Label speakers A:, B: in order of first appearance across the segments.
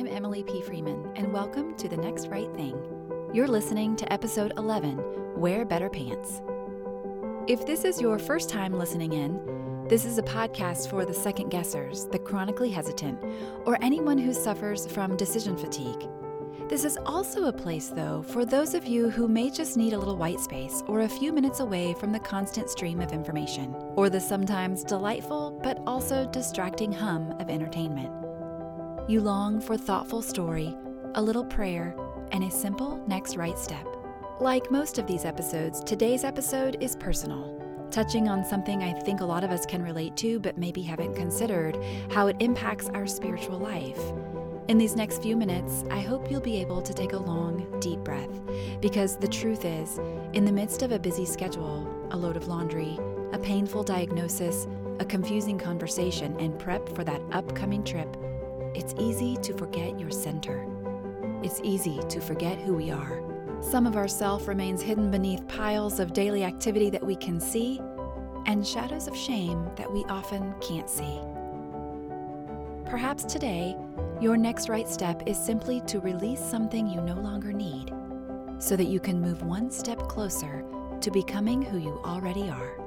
A: I'm Emily P. Freeman, and welcome to The Next Right Thing. You're listening to episode 11 Wear Better Pants. If this is your first time listening in, this is a podcast for the second guessers, the chronically hesitant, or anyone who suffers from decision fatigue. This is also a place, though, for those of you who may just need a little white space or a few minutes away from the constant stream of information, or the sometimes delightful but also distracting hum of entertainment. You long for thoughtful story, a little prayer, and a simple next right step. Like most of these episodes, today's episode is personal, touching on something I think a lot of us can relate to but maybe haven't considered how it impacts our spiritual life. In these next few minutes, I hope you'll be able to take a long, deep breath because the truth is, in the midst of a busy schedule, a load of laundry, a painful diagnosis, a confusing conversation, and prep for that upcoming trip, it's easy to forget your center. It's easy to forget who we are. Some of our self remains hidden beneath piles of daily activity that we can see and shadows of shame that we often can't see. Perhaps today, your next right step is simply to release something you no longer need so that you can move one step closer to becoming who you already are.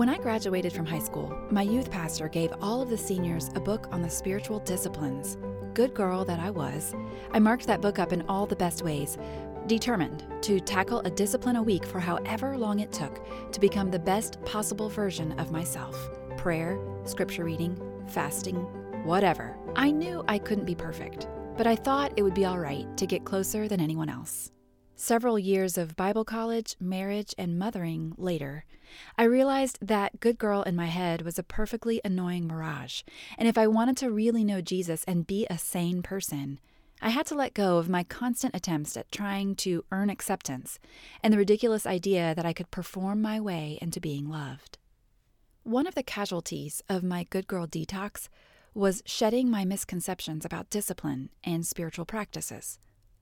A: When I graduated from high school, my youth pastor gave all of the seniors a book on the spiritual disciplines. Good girl that I was, I marked that book up in all the best ways determined to tackle a discipline a week for however long it took to become the best possible version of myself prayer, scripture reading, fasting, whatever. I knew I couldn't be perfect, but I thought it would be all right to get closer than anyone else. Several years of Bible college, marriage, and mothering later, I realized that good girl in my head was a perfectly annoying mirage, and if I wanted to really know Jesus and be a sane person, I had to let go of my constant attempts at trying to earn acceptance and the ridiculous idea that I could perform my way into being loved. One of the casualties of my good girl detox was shedding my misconceptions about discipline and spiritual practices.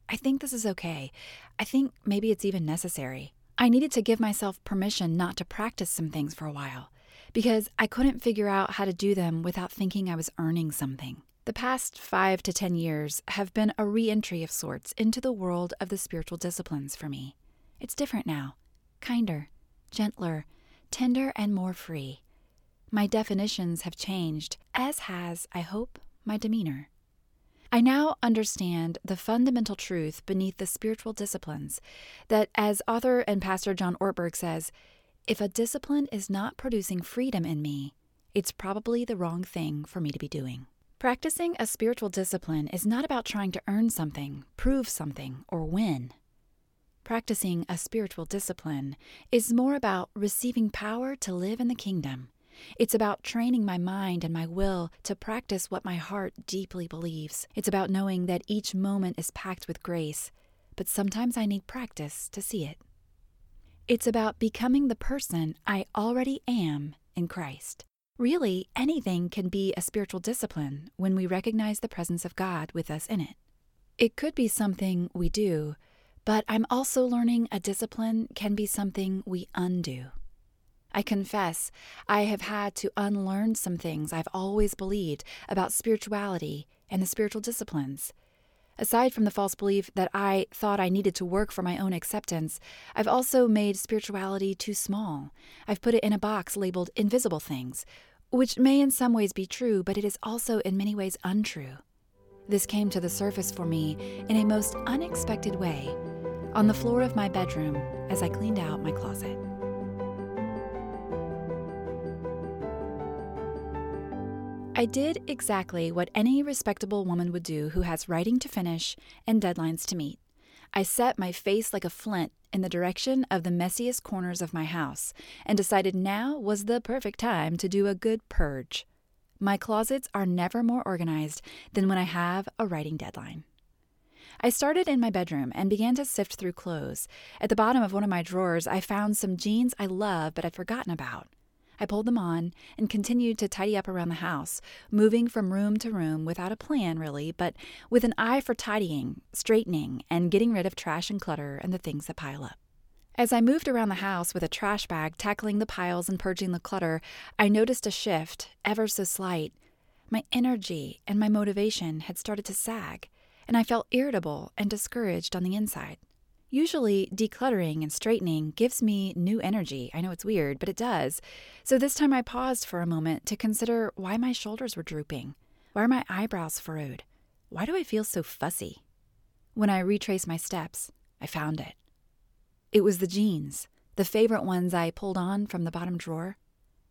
A: I think this is okay. I think maybe it's even necessary. I needed to give myself permission not to practice some things for a while because I couldn't figure out how to do them without thinking I was earning something. The past five to ten years have been a re entry of sorts into the world of the spiritual disciplines for me. It's different now, kinder, gentler, tender, and more free. My definitions have changed, as has, I hope, my demeanor. I now understand the fundamental truth beneath the spiritual disciplines that, as author and pastor John Ortberg says, if a discipline is not producing freedom in me, it's probably the wrong thing for me to be doing. Practicing a spiritual discipline is not about trying to earn something, prove something, or win. Practicing a spiritual discipline is more about receiving power to live in the kingdom. It's about training my mind and my will to practice what my heart deeply believes. It's about knowing that each moment is packed with grace, but sometimes I need practice to see it. It's about becoming the person I already am in Christ. Really, anything can be a spiritual discipline when we recognize the presence of God with us in it. It could be something we do, but I'm also learning a discipline can be something we undo. I confess I have had to unlearn some things I've always believed about spirituality and the spiritual disciplines. Aside from the false belief that I thought I needed to work for my own acceptance, I've also made spirituality too small. I've put it in a box labeled invisible things, which may in some ways be true, but it is also in many ways untrue. This came to the surface for me in a most unexpected way on the floor of my bedroom as I cleaned out my closet. I did exactly what any respectable woman would do who has writing to finish and deadlines to meet. I set my face like a flint in the direction of the messiest corners of my house and decided now was the perfect time to do a good purge. My closets are never more organized than when I have a writing deadline. I started in my bedroom and began to sift through clothes. At the bottom of one of my drawers, I found some jeans I love but I'd forgotten about. I pulled them on and continued to tidy up around the house, moving from room to room without a plan, really, but with an eye for tidying, straightening, and getting rid of trash and clutter and the things that pile up. As I moved around the house with a trash bag, tackling the piles and purging the clutter, I noticed a shift, ever so slight. My energy and my motivation had started to sag, and I felt irritable and discouraged on the inside. Usually, decluttering and straightening gives me new energy. I know it's weird, but it does. So this time I paused for a moment to consider why my shoulders were drooping. Why are my eyebrows furrowed? Why do I feel so fussy? When I retraced my steps, I found it. It was the jeans, the favorite ones I pulled on from the bottom drawer.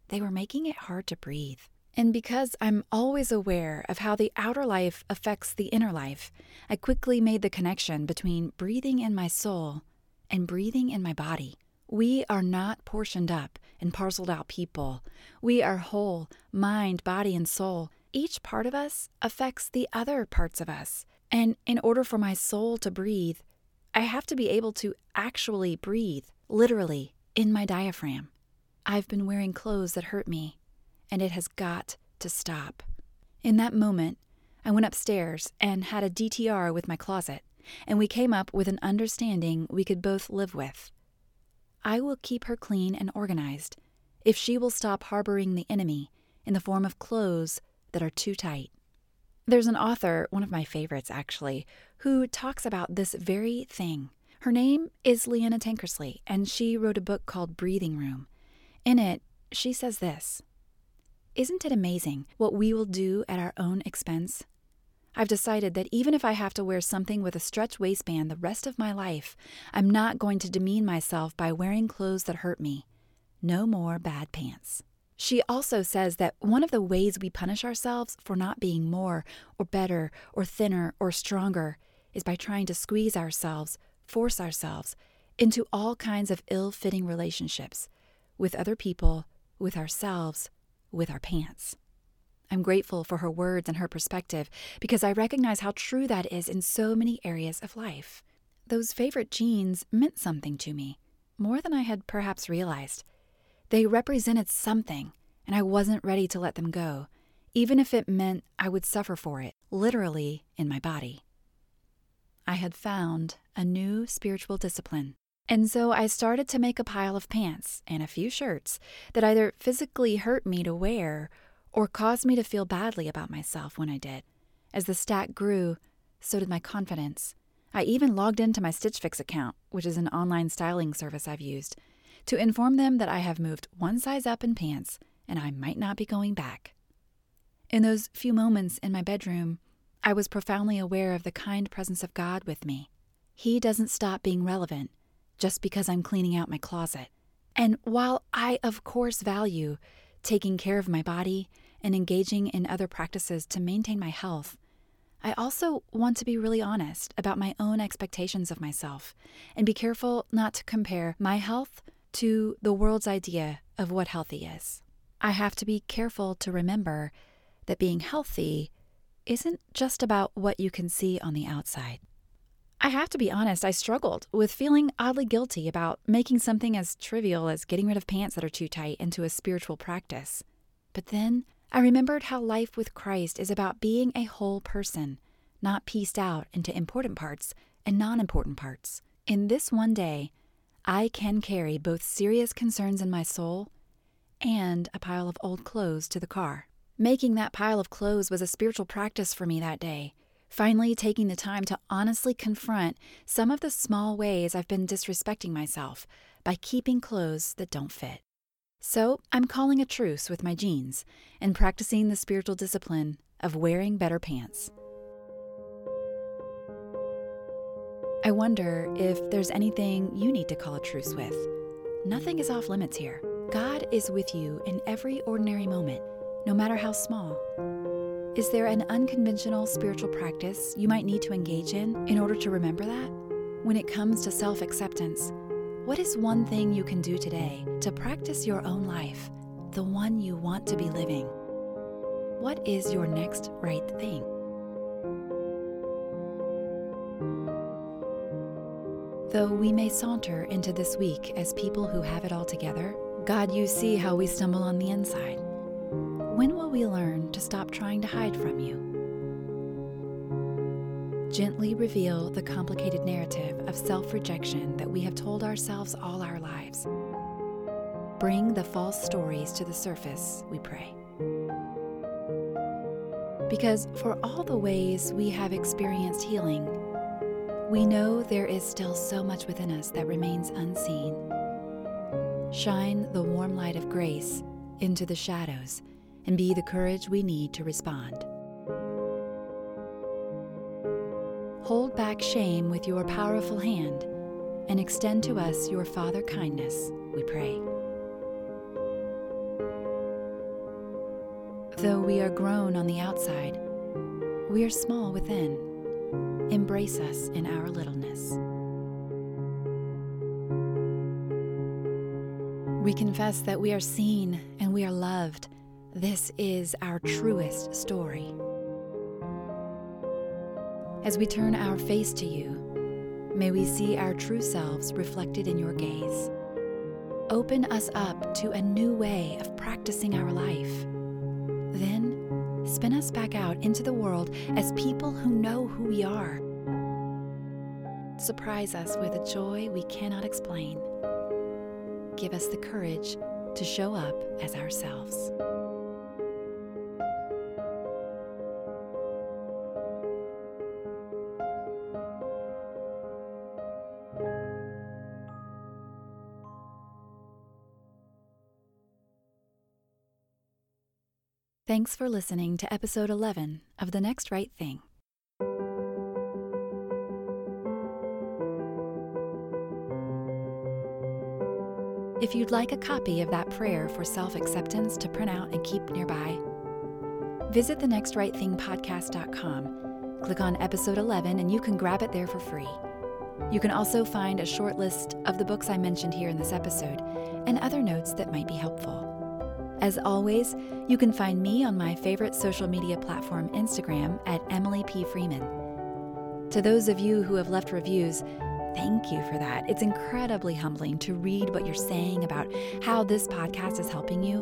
A: They were making it hard to breathe. And because I'm always aware of how the outer life affects the inner life, I quickly made the connection between breathing in my soul and breathing in my body. We are not portioned up and parceled out people. We are whole, mind, body, and soul. Each part of us affects the other parts of us. And in order for my soul to breathe, I have to be able to actually breathe, literally, in my diaphragm. I've been wearing clothes that hurt me, and it has got to stop. In that moment, I went upstairs and had a DTR with my closet, and we came up with an understanding we could both live with. I will keep her clean and organized if she will stop harboring the enemy in the form of clothes that are too tight. There's an author, one of my favorites actually, who talks about this very thing. Her name is Leeana Tankersley, and she wrote a book called Breathing Room. In it, she says this Isn't it amazing what we will do at our own expense? I've decided that even if I have to wear something with a stretch waistband the rest of my life, I'm not going to demean myself by wearing clothes that hurt me. No more bad pants. She also says that one of the ways we punish ourselves for not being more or better or thinner or stronger is by trying to squeeze ourselves, force ourselves into all kinds of ill fitting relationships with other people, with ourselves, with our pants. I'm grateful for her words and her perspective because I recognize how true that is in so many areas of life. Those favorite jeans meant something to me, more than I had perhaps realized. They represented something, and I wasn't ready to let them go, even if it meant I would suffer for it, literally in my body. I had found a new spiritual discipline. And so I started to make a pile of pants and a few shirts that either physically hurt me to wear or caused me to feel badly about myself when I did. As the stack grew, so did my confidence. I even logged into my Stitch Fix account, which is an online styling service I've used, to inform them that I have moved one size up in pants and I might not be going back. In those few moments in my bedroom, I was profoundly aware of the kind presence of God with me. He doesn't stop being relevant just because I'm cleaning out my closet. And while I, of course, value taking care of my body and engaging in other practices to maintain my health, I also want to be really honest about my own expectations of myself and be careful not to compare my health to the world's idea of what healthy is. I have to be careful to remember that being healthy isn't just about what you can see on the outside. I have to be honest, I struggled with feeling oddly guilty about making something as trivial as getting rid of pants that are too tight into a spiritual practice. But then I remembered how life with Christ is about being a whole person, not pieced out into important parts and non important parts. In this one day, I can carry both serious concerns in my soul and a pile of old clothes to the car. Making that pile of clothes was a spiritual practice for me that day. Finally, taking the time to honestly confront some of the small ways I've been disrespecting myself by keeping clothes that don't fit. So, I'm calling a truce with my jeans and practicing the spiritual discipline of wearing better pants. I wonder if there's anything you need to call a truce with. Nothing is off limits here. God is with you in every ordinary moment, no matter how small. Is there an unconventional spiritual practice you might need to engage in in order to remember that? When it comes to self acceptance, what is one thing you can do today to practice your own life, the one you want to be living? What is your next right thing? Though we may saunter into this week as people who have it all together, God, you see how we stumble on the inside. When will we learn to stop trying to hide from you? gently reveal the complicated narrative of self rejection that we have told ourselves all our lives. Bring the false stories to the surface, we pray. Because for all the ways we have experienced healing, we know there is still so much within us that remains unseen. Shine the warm light of grace into the shadows and be the courage we need to respond. Hold back shame with your powerful hand and extend to us your Father kindness, we pray. Though we are grown on the outside, we are small within. Embrace us in our littleness. We confess that we are seen and we are loved. This is our truest story. As we turn our face to you, may we see our true selves reflected in your gaze. Open us up to a new way of practicing our life. Then, spin us back out into the world as people who know who we are. Surprise us with a joy we cannot explain give us the courage to show up as ourselves. Thanks for listening to episode 11 of The Next Right Thing. If you'd like a copy of that prayer for self acceptance to print out and keep nearby, visit thenextrightthingpodcast.com. Click on episode 11 and you can grab it there for free. You can also find a short list of the books I mentioned here in this episode and other notes that might be helpful. As always, you can find me on my favorite social media platform, Instagram, at Emily P. Freeman. To those of you who have left reviews, Thank you for that. It's incredibly humbling to read what you're saying about how this podcast is helping you.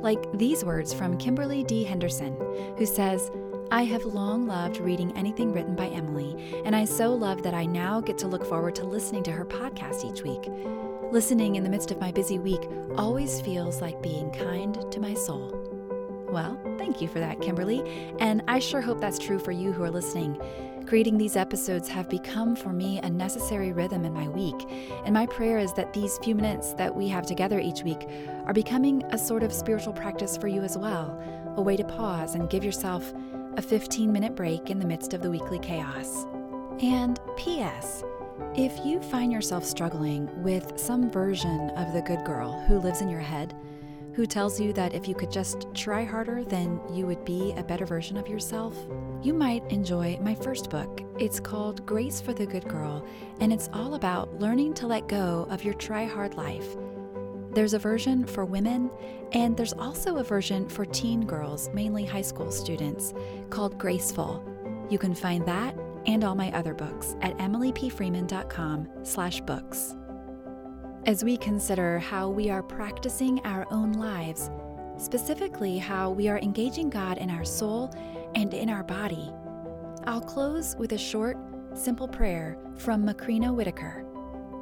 A: Like these words from Kimberly D. Henderson, who says, I have long loved reading anything written by Emily, and I so love that I now get to look forward to listening to her podcast each week. Listening in the midst of my busy week always feels like being kind to my soul. Well, thank you for that, Kimberly, and I sure hope that's true for you who are listening. Creating these episodes have become for me a necessary rhythm in my week, and my prayer is that these few minutes that we have together each week are becoming a sort of spiritual practice for you as well, a way to pause and give yourself a 15 minute break in the midst of the weekly chaos. And P.S. If you find yourself struggling with some version of the good girl who lives in your head, who tells you that if you could just try harder, then you would be a better version of yourself, you might enjoy my first book. It's called Grace for the Good Girl, and it's all about learning to let go of your try hard life. There's a version for women, and there's also a version for teen girls, mainly high school students, called Graceful. You can find that and all my other books at emilypfreeman.com slash books. as we consider how we are practicing our own lives, specifically how we are engaging God in our soul and in our body. I'll close with a short, simple prayer from Macrina Wiederkehr,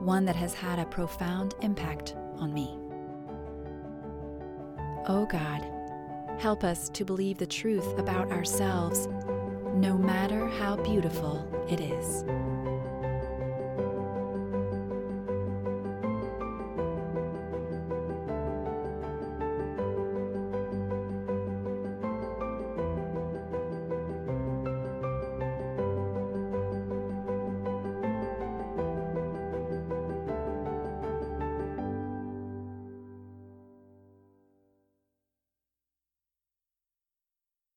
A: one that has had a profound impact on me. Oh God, help us to believe the truth about ourselves, no matter how beautiful it is.